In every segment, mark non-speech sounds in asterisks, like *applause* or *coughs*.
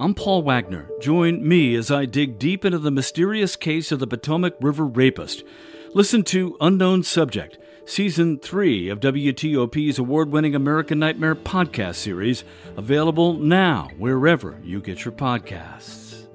I'm Paul Wagner. Join me as I dig deep into the mysterious case of the Potomac River rapist. Listen to Unknown Subject, Season 3 of WTOP's award winning American Nightmare podcast series, available now wherever you get your podcasts.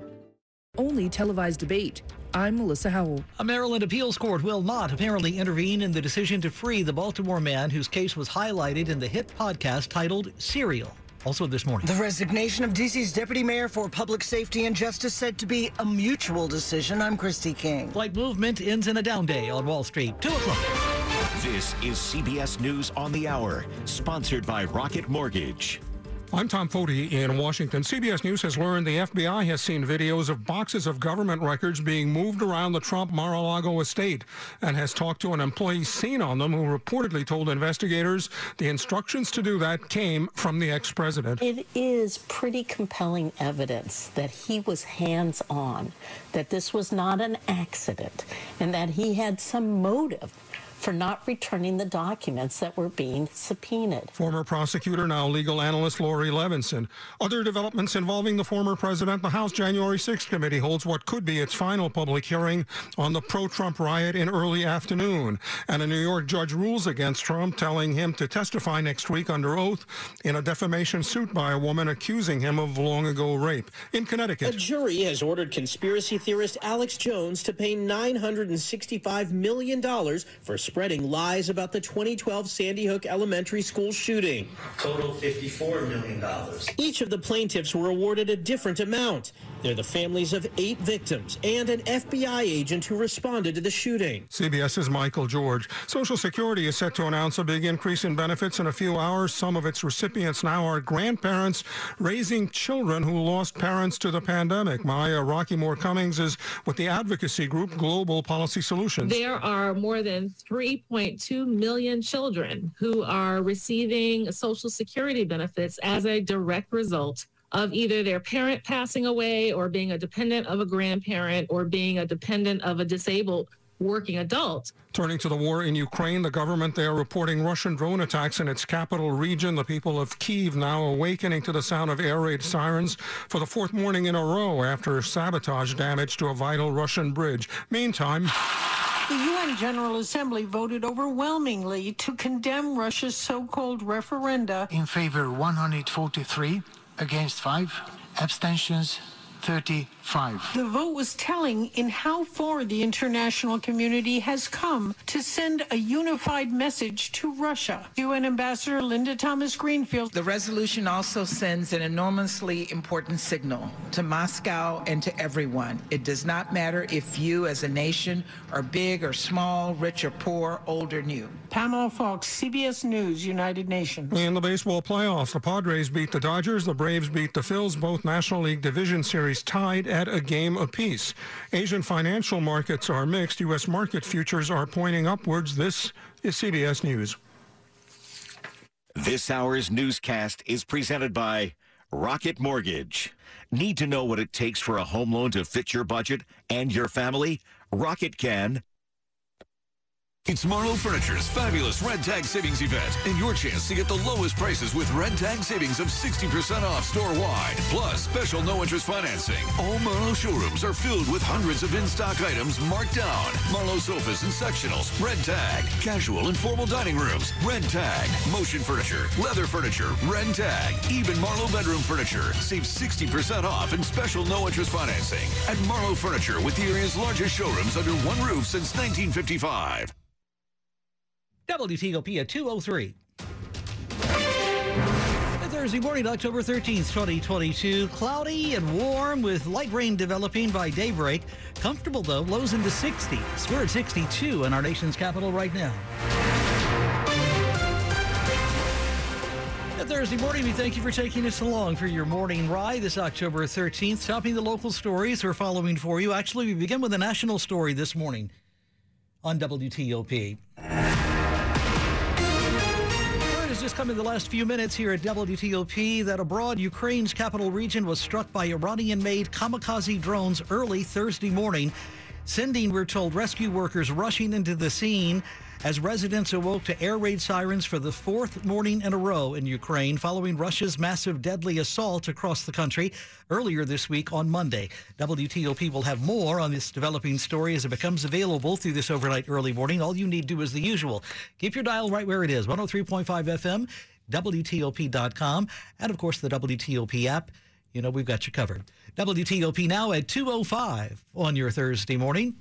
Only televised debate. I'm Melissa Howell. A Maryland appeals court will not apparently intervene in the decision to free the Baltimore man whose case was highlighted in the hit podcast titled Serial. Also this morning. The resignation of DC's deputy mayor for public safety and justice said to be a mutual decision. I'm Kristi King. Flight movement ends in a down day on Wall Street. 2 o'clock. This is CBS News on the Hour, sponsored by Rocket Mortgage. I'm Tom Foti in Washington. CBS News has learned the FBI has seen videos of boxes of government records being moved around the Trump Mar-a-Lago estate and has talked to an employee seen on them who reportedly told investigators the instructions to do that came from the ex-president. It is pretty compelling evidence that he was hands-on, that this was not an accident, and that he had some motive for not returning the documents that were being subpoenaed. Former prosecutor, now legal analyst Laurie Levenson. Other developments involving the former president. The House January 6th committee holds what could be its final public hearing on the pro-Trump riot in early afternoon. And a New York judge rules against Trump, telling him to testify next week under oath in a defamation suit by a woman accusing him of long ago rape. In Connecticut, a jury has ordered conspiracy theorist Alex Jones to pay $965 million for spreading lies about the 2012 Sandy Hook Elementary School shooting. Total $54 million. Each of the plaintiffs were awarded a different amount. They're the families of eight victims and an FBI agent who responded to the shooting. CBS's Michael George. Social Security is set to announce a big increase in benefits in a few hours. Some of its recipients now are grandparents raising children who lost parents to the pandemic. Maya Rockeymoore Cummings is with the advocacy group Global Policy Solutions. There are more than 3.2 million children who are receiving Social Security benefits as a direct result of either their parent passing away or being a dependent of a grandparent or being a dependent of a disabled working adult. Turning to the war in Ukraine, the government there reporting Russian drone attacks in its capital region. The people of Kiev now awakening to the sound of air raid sirens for the fourth morning in a row after sabotage damage to a vital Russian bridge. Meantime, the UN General Assembly voted overwhelmingly to condemn Russia's so-called referenda. In favor 143, against 5, abstentions 35. The vote was telling in how far the international community has come to send a unified message to Russia. UN Ambassador Linda Thomas Greenfield. The resolution also sends an enormously important signal to Moscow and to everyone. It does not matter if you as a nation are big or small, rich or poor, old or new. Pamela Falk, CBS News, United Nations. In the baseball playoffs, the Padres beat the Dodgers, the Braves beat the Phils, both National League Division Series tied at a game apiece. Asian financial markets are mixed. U.S. market futures are pointing upwards. This is CBS News. This hour's newscast is presented by Rocket Mortgage. Need to know what it takes for a home loan to fit your budget and your family? Rocket can. It's Marlowe Furniture's fabulous Red Tag Savings event and your chance to get the lowest prices with Red Tag savings of 60% off store-wide. Plus, special no-interest financing. All Marlowe showrooms are filled with hundreds of in-stock items marked down. Marlowe sofas and sectionals, Red Tag. Casual and formal dining rooms, Red Tag. Motion furniture, leather furniture, Red Tag. Even Marlowe bedroom furniture. Save 60% off and special no-interest financing. At Marlowe Furniture with the area's largest showrooms under one roof since 1955. WTOP at 203. Thursday morning, October 13th, 2022. Cloudy and warm with light rain developing by daybreak. Comfortable though, lows into 60s. We're at 62 in our nation's capital right now. Thursday morning, we thank you for taking us along for your morning ride this October 13th. Topping the local stories we're following for you. Actually, we begin with a national story this morning on WTOP. Come in the last few minutes here at WTOP that abroad, Ukraine's capital region was struck by Iranian made kamikaze drones early Thursday morning, sending, we're told, rescue workers rushing into the scene. As residents awoke to air raid sirens for the fourth morning in a row in Ukraine following Russia's massive deadly assault across the country earlier this week on Monday. WTOP will have more on this developing story as it becomes available through this overnight early morning. All you need to do is the usual. Keep your dial right where it is 103.5 FM, WTOP.com, and of course the WTOP app. You know, we've got you covered. WTOP now at 2.05 on your Thursday morning.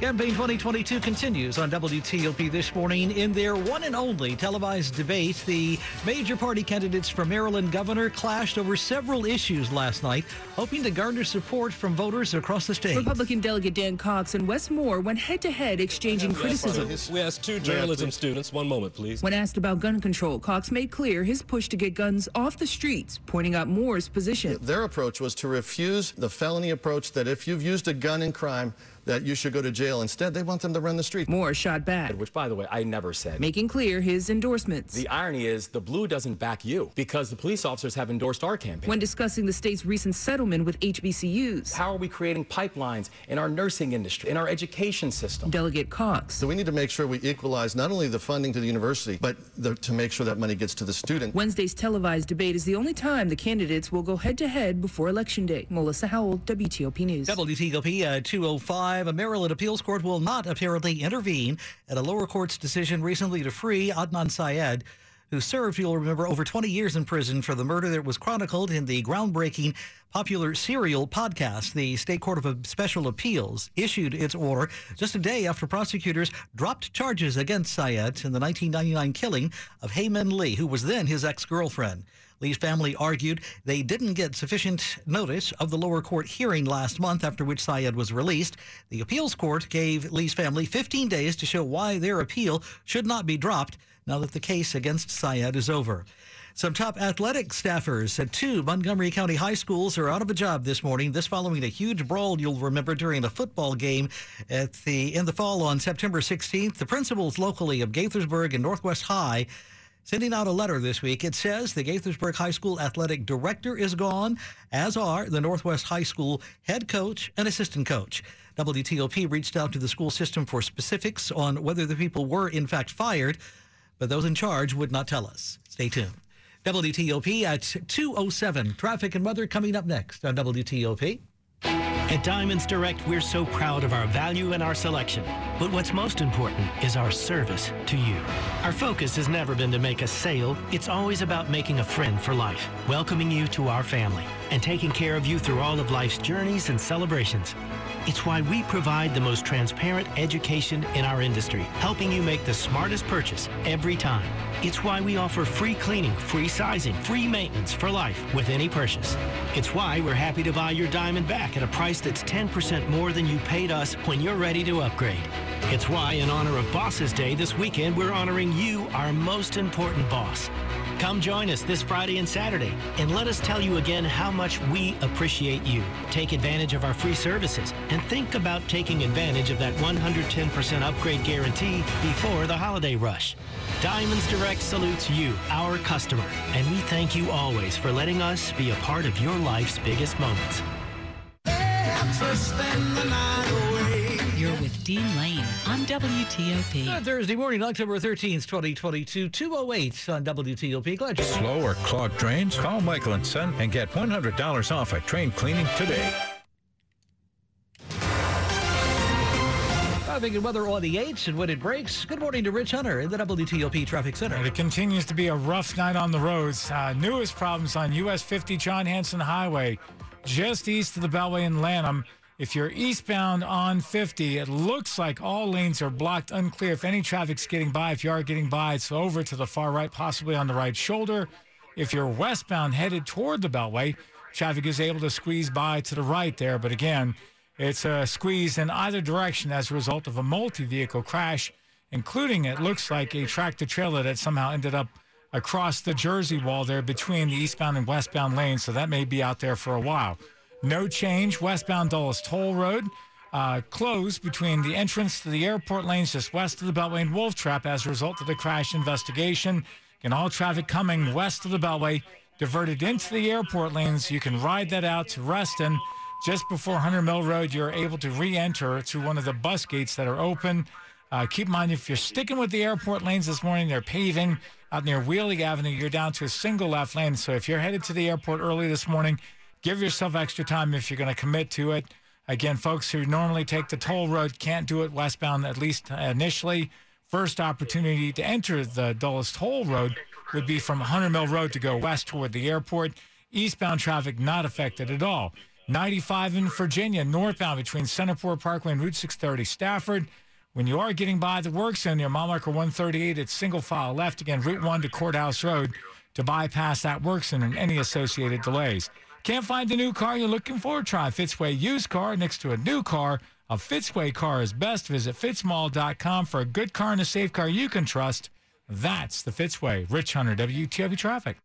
Campaign 2022 continues on WTOP this morning in their one and only televised debate. The major party candidates for Maryland governor clashed over several issues last night, hoping to garner support from voters across the state. Republican Delegate Dan Cox and Wes Moore went head to head exchanging criticism. We asked two journalism students. One moment, please. When asked about gun control, Cox made clear his push to get guns off the streets, pointing out Moore's position. Their approach was to refuse the felony approach that if you've used a gun in crime, that you should go to jail. Instead, they want them to run the street. Moore shot back, Which, by the way, I never said. making clear his endorsements. The irony is the blue doesn't back you because the police officers have endorsed our campaign. when discussing the state's recent settlement with HBCUs, How are we creating pipelines in our nursing industry, in our education system? Delegate Cox. So we need to make sure we equalize not only the funding to the university, but the, to make sure that money gets to the student. Wednesday's televised debate is the only time the candidates will go head to head before Election Day. Melissa Howell, WTOP News. WTOP uh, 205. A Maryland appeals court will not apparently intervene at a lower court's decision recently to free Adnan Syed, who served, you'll remember, over 20 years in prison for the murder that was chronicled in the groundbreaking popular serial podcast. The State Court of Special Appeals issued its order just a day after prosecutors dropped charges against Syed in the 1999 killing of Hae Min Lee, who was then his ex girlfriend. Lee's family argued they didn't get sufficient notice of the lower court hearing last month, after which Syed was released. The appeals court gave Lee's family 15 days to show why their appeal should not be dropped now that the case against Syed is over. Some top athletic staffers at two Montgomery County high schools are out of a job this morning. This following a huge brawl you'll remember during a football game at the in the fall on September 16th. The principals locally of Gaithersburg and Northwest High sending out a letter this week. It says the Gaithersburg High School athletic director is gone, as are the Northwest High School head coach and assistant coach. WTOP reached out to the school system for specifics on whether the people were in fact fired, but those in charge would not tell us. Stay tuned. WTOP at 207. Traffic and weather coming up next on WTOP. At Diamonds Direct, we're so proud of our value and our selection. But what's most important is our service to you. Our focus has never been to make a sale, it's always about making a friend for life, welcoming you to our family, and taking care of you through all of life's journeys and celebrations. It's why we provide the most transparent education in our industry, helping you make the smartest purchase every time. It's why we offer free cleaning, free sizing, free maintenance for life with any purchase. It's why we're happy to buy your diamond back at a price that's 10% more than you paid us when you're ready to upgrade. It's why, in honor of Bosses Day this weekend, we're honoring you, our most important boss. Come join us this Friday and Saturday and let us tell you again how much we appreciate you. Take advantage of our free services and think about taking advantage of that 110% upgrade guarantee before the holiday rush. Diamonds Direct salutes you, our customer, and we thank you always for letting us be a part of your life's biggest moments. With Dean Lane on WTOP. Good Thursday morning, October 13th, 2022, 208 on WTOP. Glad you're Slow or clogged drains? Call Michael and Son and get $100 off a train cleaning today. Traffic and weather on the 8s and when it breaks. Good morning to Rich Hunter in the WTOP Traffic Center. And it continues to be a rough night on the roads. Uh, newest problems on US 50 John Hanson Highway, just east of the Beltway in Lanham. If you're eastbound on 50, it looks like all lanes are blocked, unclear if any traffic's getting by. If you are getting by, it's over to the far right, possibly on the right shoulder. If you're westbound headed toward the Beltway, traffic is able to squeeze by to the right there. But again, it's a squeeze in either direction as a result of a multi-vehicle crash, including it looks like a tractor trailer that somehow ended up across the Jersey wall there between the eastbound and westbound lanes. So that may be out there for a while. No change. Westbound Dulles Toll Road uh, closed between the entrance to the airport lanes just west of the Beltway and Wolf Trap as a result of the crash investigation. And all traffic coming west of the Beltway diverted into the airport lanes. You can ride that out to Reston. Just before Hunter Mill Road, you're able to re enter through one of the bus gates that are open. Uh, keep in mind, if you're sticking with the airport lanes this morning, they're paving out near Wiehle Avenue. You're down to a single left lane. So if you're headed to the airport early this morning, give yourself extra time if you're going to commit to it. Again, folks who normally take the toll road can't do it westbound, at least initially. First opportunity to enter the Dulles Toll Road would be from Hunter Mill Road to go west toward the airport. Eastbound traffic not affected at all. 95 in Virginia, northbound between Centerport Parkway and Route 630 Stafford. When you are getting by the work zone near mile marker 138, it's single file left. Again, Route 1 to Courthouse Road to bypass that work zone and any associated delays. Can't find the new car you're looking for? Try Fitzway used car next to a new car. A Fitzway car is best. Visit fitzmall.com for a good car and a safe car you can trust. That's the Fitzway. Rich Hunter, WTOP Traffic.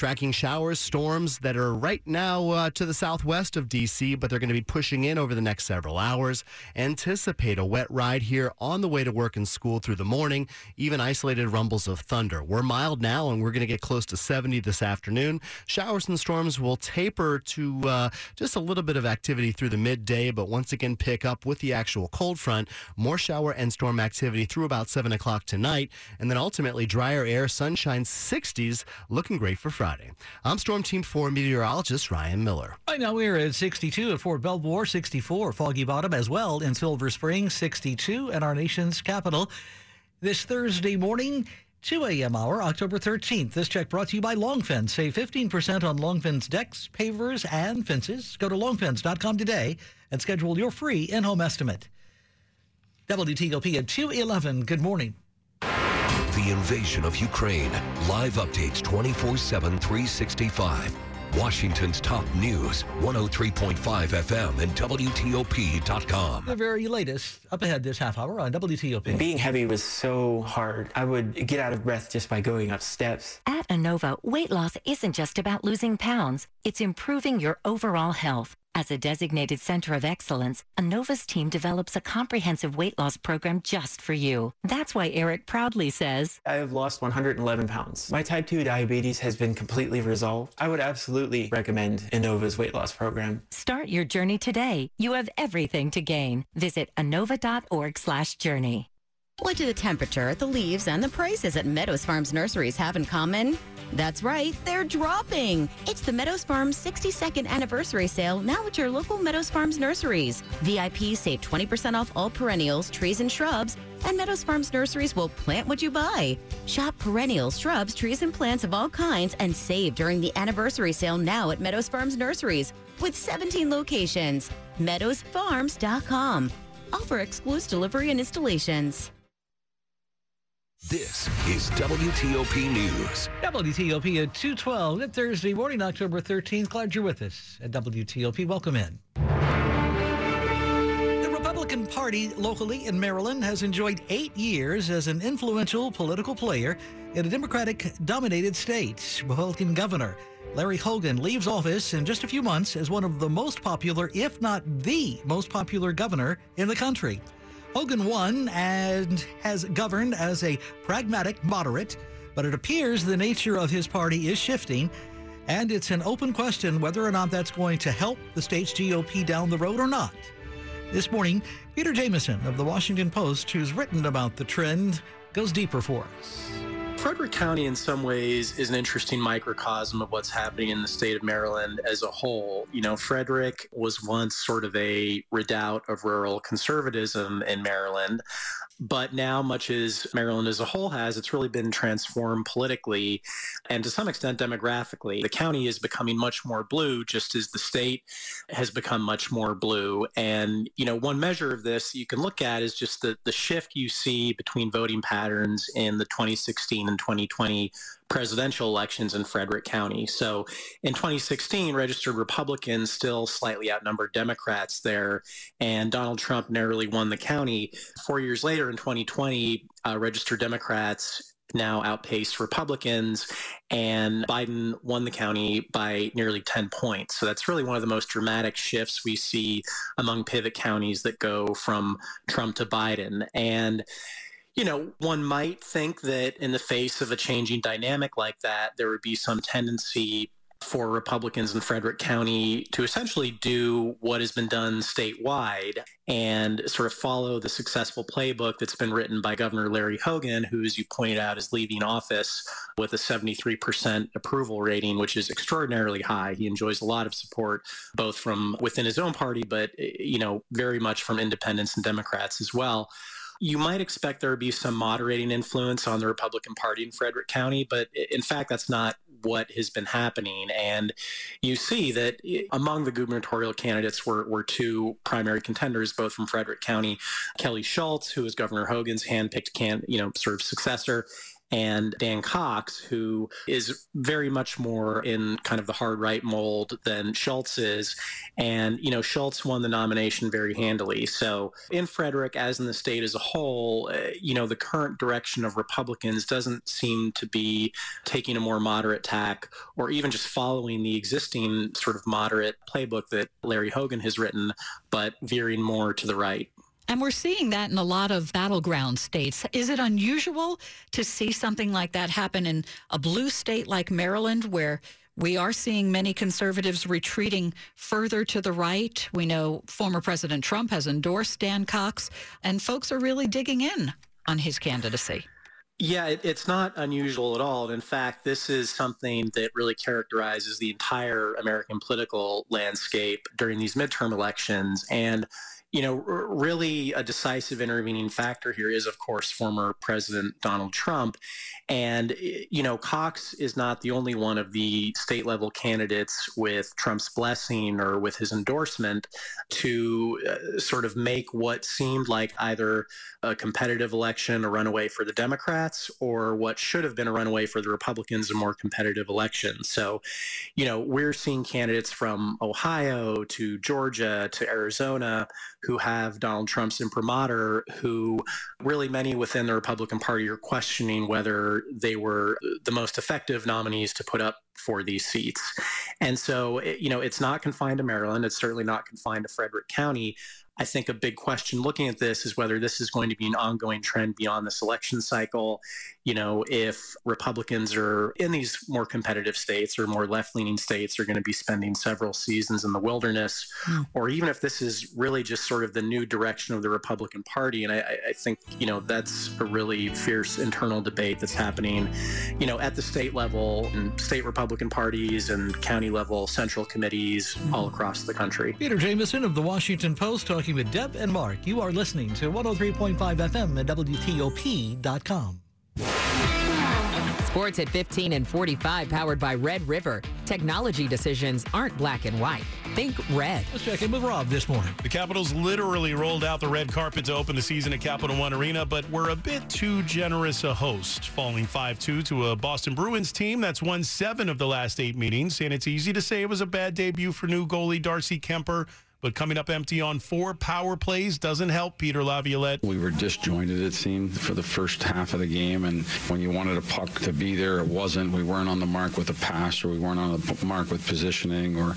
Tracking showers, storms that are right now uh, to the southwest of D.C., but they're going to be pushing in over the next several hours. Anticipate a wet ride here on the way to work and school through the morning, even isolated rumbles of thunder. We're mild now, and we're going to get close to 70 this afternoon. Showers and storms will taper to uh, just a little bit of activity through the midday, but once again pick up with the actual cold front. More shower and storm activity through about 7 o'clock tonight, and then ultimately drier air, sunshine 60s, looking great for Friday. Friday. I'm Storm Team 4 meteorologist Ryan Miller. Right now we're at 62 at Fort Belvoir, 64 Foggy Bottom as well in Silver Spring, 62 at our nation's capital. This Thursday morning, 2 a.m. hour, October 13th. This check brought to you by Longfence. Save 15% on Longfence decks, pavers, and fences. Go to longfence.com today and schedule your free in-home estimate. WTOP at 211. Good morning. The invasion of Ukraine. Live updates 24 7, 365. Washington's top news, 103.5 FM and WTOP.com. The very latest up ahead this half hour on WTOP. Being heavy was so hard. I would get out of breath just by going up steps. At Anova, weight loss isn't just about losing pounds, it's improving your overall health. As a designated center of excellence, Anova's team develops a comprehensive weight loss program just for you. That's why Eric proudly says, I have lost 111 pounds. My type 2 diabetes has been completely resolved. I would absolutely recommend Anova's weight loss program. Start your journey today. You have everything to gain. Visit anova.org slash journey. What do the temperature, the leaves, and the prices at Meadows Farms Nurseries have in common? That's right, they're dropping. It's the Meadows Farms 62nd anniversary sale now at your local Meadows Farms Nurseries. VIP save 20% off all perennials, trees, and shrubs, and Meadows Farms Nurseries will plant what you buy. Shop perennials, shrubs, trees, and plants of all kinds and save during the anniversary sale now at Meadows Farms Nurseries with 17 locations. MeadowsFarms.com. Offer exclusive delivery and installations. This is WTOP News. WTOP at 212 Good Thursday morning, October 13th. Glad you're with us at WTOP. Welcome in. The Republican Party locally in Maryland has enjoyed eight years as an influential political player in a Democratic dominated state. Republican Governor Larry Hogan leaves office in just a few months as one of the most popular, if not the most popular governor in the country. Hogan won and has governed as a pragmatic moderate, but it appears the nature of his party is shifting, and it's an open question whether or not that's going to help the state's GOP down the road or not. This morning, Peter Jamison of the Washington Post, who's written about the trend, goes deeper for us. Frederick County, in some ways, is an interesting microcosm of what's happening in the state of Maryland as a whole. You know, Frederick was once sort of a redoubt of rural conservatism in Maryland. But now, much as Maryland as a whole has, it's really been transformed politically and to some extent demographically. The county is becoming much more blue, just as the state has become much more blue. And, you know, one measure of this you can look at is just the, the shift you see between voting patterns in the 2016 and 2020 presidential elections in Frederick County. So in 2016, registered Republicans still slightly outnumbered Democrats there, and Donald Trump narrowly won the county. Four years later, in 2020, uh, registered Democrats now outpaced Republicans, and Biden won the county by nearly 10 points. So that's really one of the most dramatic shifts we see among pivot counties that go from Trump to Biden. And you know, one might think that in the face of a changing dynamic like that, there would be some tendency for Republicans in Frederick County to essentially do what has been done statewide and sort of follow the successful playbook that's been written by Governor Larry Hogan, who, as you pointed out, is leaving office with a 73% approval rating, which is extraordinarily high. He enjoys a lot of support, both from within his own party, but, you know, very much from independents and Democrats as well you might expect there to be some moderating influence on the Republican Party in Frederick County, but in fact, that's not what has been happening. And you see that among the gubernatorial candidates were, were two primary contenders, both from Frederick County, Kelly Schulz, who is Governor Hogan's handpicked can, you know, sort of successor, and Dan Cox, who is very much more in kind of the hard right mold than Schulz is. And, you know, Schulz won the nomination very handily. So in Frederick, as in the state as a whole, uh, you know, the current direction of Republicans doesn't seem to be taking a more moderate tack or even just following the existing sort of moderate playbook that Larry Hogan has written, but veering more to the right. And we're seeing that in a lot of battleground states. Is it unusual to see something like that happen in a blue state like Maryland, where we are seeing many conservatives retreating further to the right? We know former President Trump has endorsed Dan Cox, and folks are really digging in on his candidacy. Yeah, it, it's not unusual at all. In fact, this is something that really characterizes the entire American political landscape during these midterm elections. And you know, really a decisive intervening factor here is, of course, former President Donald Trump. And, you know, Cox is not the only one of the state level candidates with Trump's blessing or with his endorsement to uh, sort of make what seemed like either a competitive election, a runaway for the Democrats, or what should have been a runaway for the Republicans, a more competitive election. So, you know, we're seeing candidates from Ohio to Georgia to Arizona who have Donald Trump's imprimatur, who really many within the Republican Party are questioning whether they were the most effective nominees to put up for these seats. And so, you know, it's not confined to Maryland. It's certainly not confined to Frederick County. I think a big question looking at this is whether this is going to be an ongoing trend beyond this election cycle. You know, if Republicans are in these more competitive states or more left leaning states are going to be spending several seasons in the wilderness, mm. or even if this is really just sort of the new direction of the Republican Party. And I, I think, you know, that's a really fierce internal debate that's happening, you know, at the state level and state Republican parties and county level central committees mm. all across the country. Peter Jamison of the Washington Post talking talking with Deb and Mark. You are listening to 103.5 FM at WTOP.com. Sports at 15 and 45, powered by Red River. Technology decisions aren't black and white. Think red. Let's check in with Rob this morning. The Capitals literally rolled out the red carpet to open the season at Capital One Arena, but were a bit too generous a host, falling 5 2 to a Boston Bruins team that's won seven of the last eight meetings. And it's easy to say it was a bad debut for new goalie Darcy Kuemper but coming up empty on four power plays doesn't help Peter Laviolette. We were disjointed, it seemed, for the first half of the game. And when you wanted a puck to be there, it wasn't. We weren't on the mark with a pass, or we weren't on the mark with positioning, or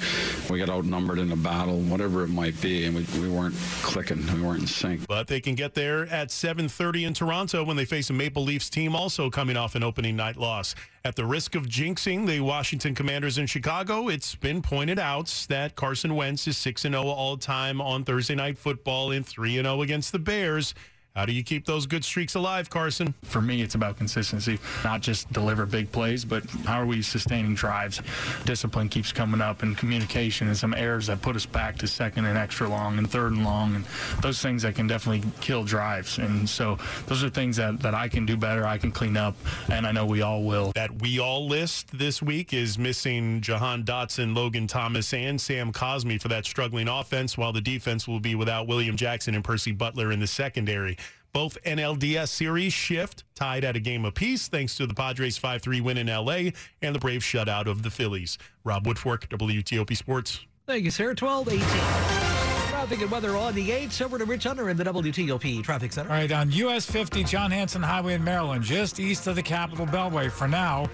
we got outnumbered in a battle, whatever it might be. And we, we weren't clicking. We weren't in sync. But they can get there at 7.30 in Toronto when they face a Maple Leafs team also coming off an opening night loss. At the risk of jinxing the Washington Commanders in Chicago, it's been pointed out that Carson Wentz is 6 0 all time on Thursday Night Football and 3 0 against the Bears. How do you keep those good streaks alive, Carson? For me, it's about consistency, not just deliver big plays, but how are we sustaining drives? Discipline keeps coming up, and communication and some errors that put us back to second and extra long and third and long, and those things that can definitely kill drives. And so those are things that, that I can do better, I can clean up, and I know we all will. That we all list this week is missing Jahan Dotson, Logan Thomas, and Sam Cosmi for that struggling offense, while the defense will be without William Jackson and Percy Butler in the secondary. Both NLDS series shift tied at a game apiece thanks to the Padres 5-3 win in LA and the Braves shutout of the Phillies. Rob Woodfork, WTOP Sports. Thank you, sir. 1218. Traffic and weather on the 8th. Over to Rich Hunter in the WTOP Traffic Center. All right, on US 50, John Hanson Highway in Maryland, just east of the Capitol Beltway. For now,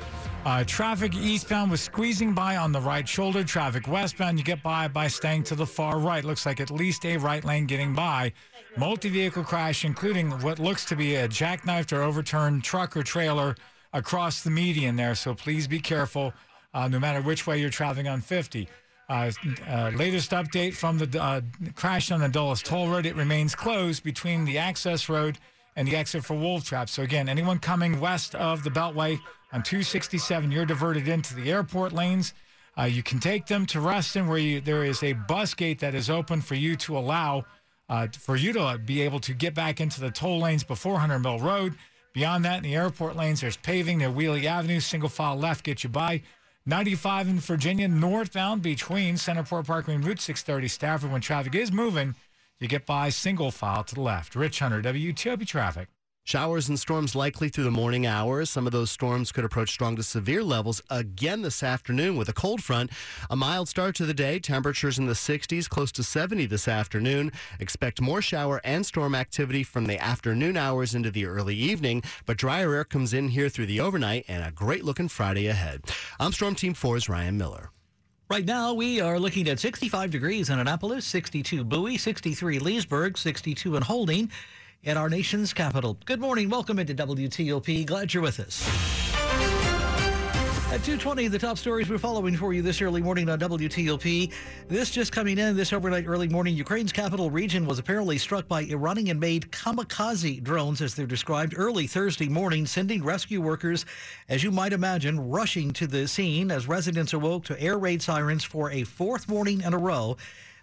uh, traffic eastbound was squeezing by on the right shoulder. Traffic westbound, you get by by staying to the far right. Looks like at least a right lane getting by. Multi vehicle crash, including what looks to be a jackknifed or overturned truck or trailer across the median there. So please be careful uh, no matter which way you're traveling on 50. Uh, uh, latest update from the uh, crash on the Dulles Toll Road. It remains closed between the access road and the exit for Wolf Trap. So again, anyone coming west of the Beltway on 267, you're diverted into the airport lanes. Uh, you can take them to Reston, where you, there is a bus gate that is open for you to allow uh, for you to be able to get back into the toll lanes before Hunter Mill Road. Beyond that, in the airport lanes, there's paving near Wiehle Avenue, single file left, get you by. 95 in Virginia, northbound between Centerport Parkway and Route 630 Stafford. When traffic is moving, you get by single file to the left. Rich Hunter, WTOP Traffic. Showers and storms likely through the morning hours. Some of those storms could approach strong to severe levels again this afternoon with a cold front. A mild start to the day. Temperatures in the 60s, close to 70 this afternoon. Expect more shower and storm activity from the afternoon hours into the early evening, but drier air comes in here through the overnight and a great looking Friday ahead. I'm Storm Team 4's Ryan Miller. Right now, we are looking at 65 degrees in Annapolis, 62 Bowie, 63 Leesburg, 62 in Holding in our nation's capital. Good morning. Welcome into WTOP. Glad you're with us. At 220, the top stories we're following for you this early morning on WTOP. This just coming in this overnight early morning. Ukraine's capital region was apparently struck by Iranian-made kamikaze drones, as they're described, early Thursday morning, sending rescue workers, as you might imagine, rushing to the scene as residents awoke to air raid sirens for a fourth morning in a row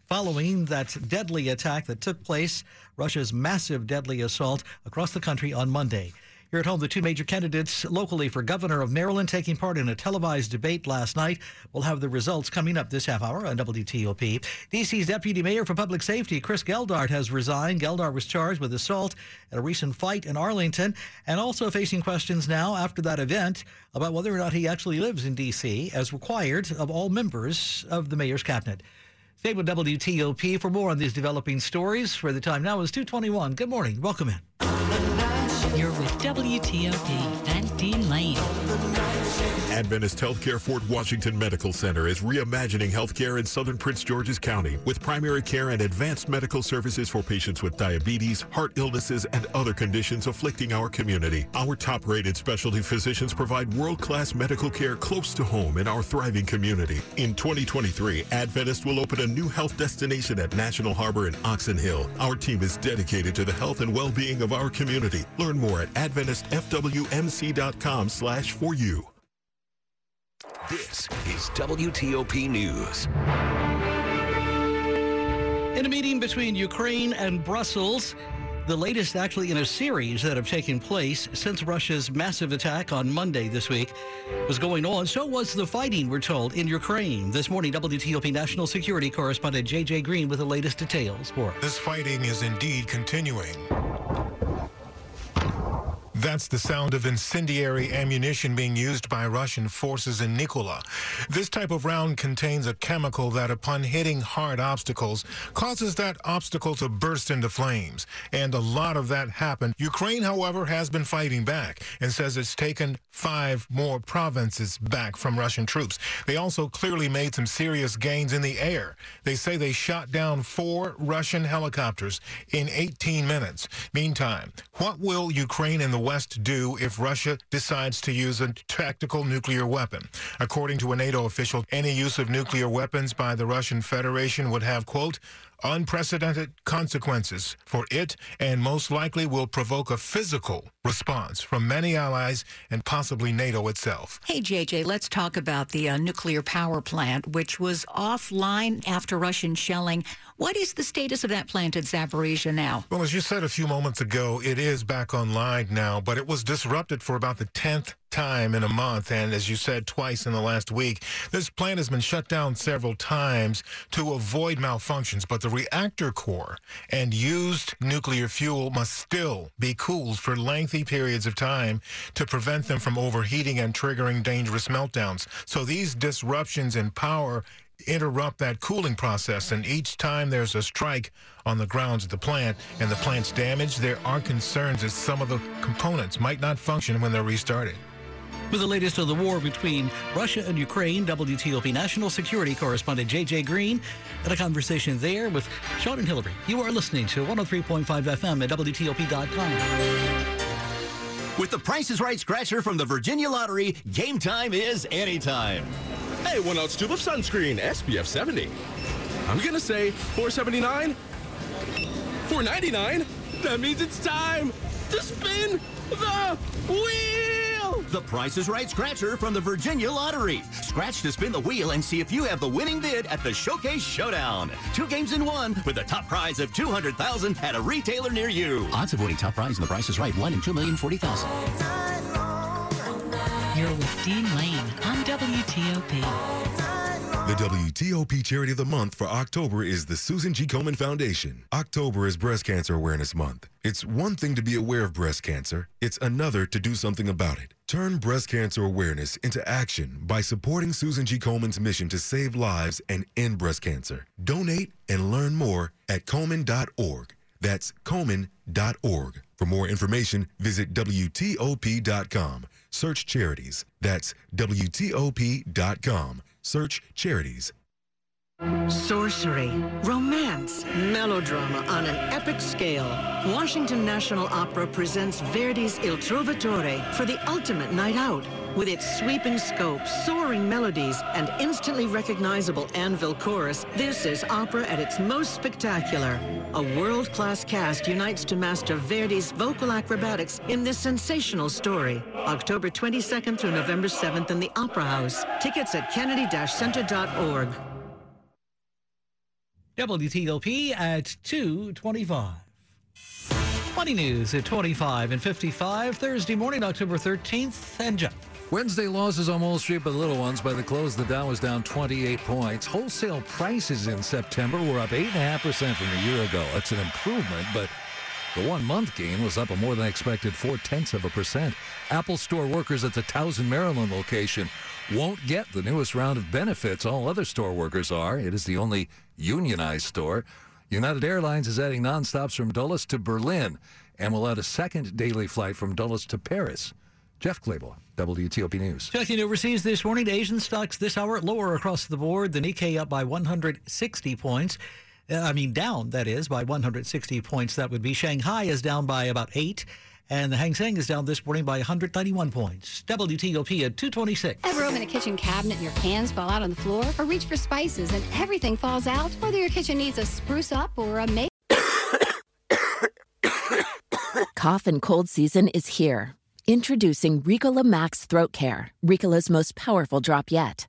following that deadly attack that took place, Russia's massive deadly assault across the country on Monday. Here at home, the two major candidates locally for governor of Maryland taking part in a televised debate last night. We'll have the results coming up this half hour on WTOP. DC's deputy mayor for public safety, Chris Geldart, has resigned. Geldart was charged with assault at a recent fight in Arlington and also facing questions now after that event about whether or not he actually lives in D.C. as required of all members of the mayor's cabinet. Stay with WTOP for more on these developing stories. For the time now is 221. Good morning. Welcome in. You're with WTOP and Dean Lane. Adventist Healthcare Fort Washington Medical Center is reimagining healthcare in southern Prince George's County with primary care and advanced medical services for patients with diabetes, heart illnesses, and other conditions afflicting our community. Our top rated specialty physicians provide world class medical care close to home in our thriving community. In 2023, Adventist will open a new health destination at National Harbor in Oxon Hill. Our team is dedicated to the health and well being of our community. Learn more at AdventistFWMC.com slash for you. This is WTOP News. In a meeting between Ukraine and Brussels, the latest actually in a series that have taken place since Russia's massive attack on Monday this week was going on. So was the fighting, we're told, in Ukraine. This morning, WTOP national security correspondent J.J. Green with the latest details for us. This fighting is indeed continuing. That's the sound of incendiary ammunition being used by Russian forces in Nikola. This type of round contains a chemical that, upon hitting hard obstacles, causes that obstacle to burst into flames. And a lot of that happened. Ukraine, however, has been fighting back and says it's taken five more provinces back from Russian troops. They also clearly made some serious gains in the air. They say they shot down four Russian helicopters in 18 minutes. Meantime, what will Ukraine and the West do if Russia decides to use a tactical nuclear weapon. According to a NATO official, any use of nuclear weapons by the Russian Federation would have, quote, unprecedented consequences for it and most likely will provoke a physical response from many allies and possibly NATO itself. Hey, JJ, let's talk about the uh, nuclear power plant, which was offline after Russian shelling. What is the status of that plant at Zaporizhia now? Well, as you said a few moments ago, it is back online now, but it was disrupted for about the 10th time in a month. And as you said twice in the last week, this plant has been shut down several times to avoid malfunctions. But the reactor core and used nuclear fuel must still be cooled for lengthy periods of time to prevent them from overheating and triggering dangerous meltdowns. So these disruptions in power interrupt that cooling process. And each time there's a strike on the grounds of the plant and the plant's damaged, there are concerns that some of the components might not function when they're restarted. With the latest of the war between Russia and Ukraine, WTOP national security correspondent J.J. Green had a conversation there with Sean and Hillary. You are listening to 103.5 FM at WTOP.com. With the Price is Right scratcher from the Virginia Lottery, game time is anytime. Hey, one ounce tube of sunscreen, SPF 70. I'm gonna say 479, 499. That means it's time to spin the wheel. The Price is Right Scratcher from the Virginia Lottery. Scratch to spin the wheel and see if you have the winning bid at the Showcase Showdown. Two games in one with a top prize of 200000 at a retailer near you. Odds of winning top prize in The Price is Right, 1 in 2,040,000. You're with Dean Lane on WTOP. The WTOP Charity of the Month for October is the Susan G. Komen Foundation. October is Breast Cancer Awareness Month. It's one thing to be aware of breast cancer, it's another to do something about it. Turn breast cancer awareness into action by supporting Susan G. Komen's mission to save lives and end breast cancer. Donate and learn more at Komen.org. That's Komen.org. For more information, visit WTOP.com. Search charities. That's WTOP.com. Search charities. Sorcery, romance, melodrama on an epic scale. Washington National Opera presents Verdi's Il Trovatore for the ultimate night out. With its sweeping scope, soaring melodies, and instantly recognizable anvil chorus, this is opera at its most spectacular. A world-class cast unites to master Verdi's vocal acrobatics in this sensational story. October 22nd through November 7th in the Opera House. Tickets at kennedy-center.org. WTOP at 225. Money news at 25 and 55 Thursday morning, October 13th. And Jeff. Wednesday losses on Wall Street, but little ones. By the close, the Dow was down 28 points. Wholesale prices in September were up 8.5% from a year ago. That's an improvement, but the one month gain was up a more than expected four tenths of a percent. Apple store workers at the Towson, Maryland location won't get the newest round of benefits. All other store workers are. It is the only unionized store. United Airlines is adding nonstops from Dulles to Berlin and will add a second daily flight from Dulles to Paris. Jeff Clabaugh, WTOP News. Checking overseas this morning, Asian stocks this hour lower across the board. The Nikkei up by 160 points. I mean, down, that is, by 160 points. That would be. Shanghai is down by about eight. And the Hang Seng is down this morning by 191 points. WTOP at 226. Ever open a kitchen cabinet and your pans fall out on the floor? Or reach for spices and everything falls out? Whether your kitchen needs a spruce up or a make. *coughs* Cough and cold season is here. Introducing Ricola Max Throat Care, Ricola's most powerful drop yet.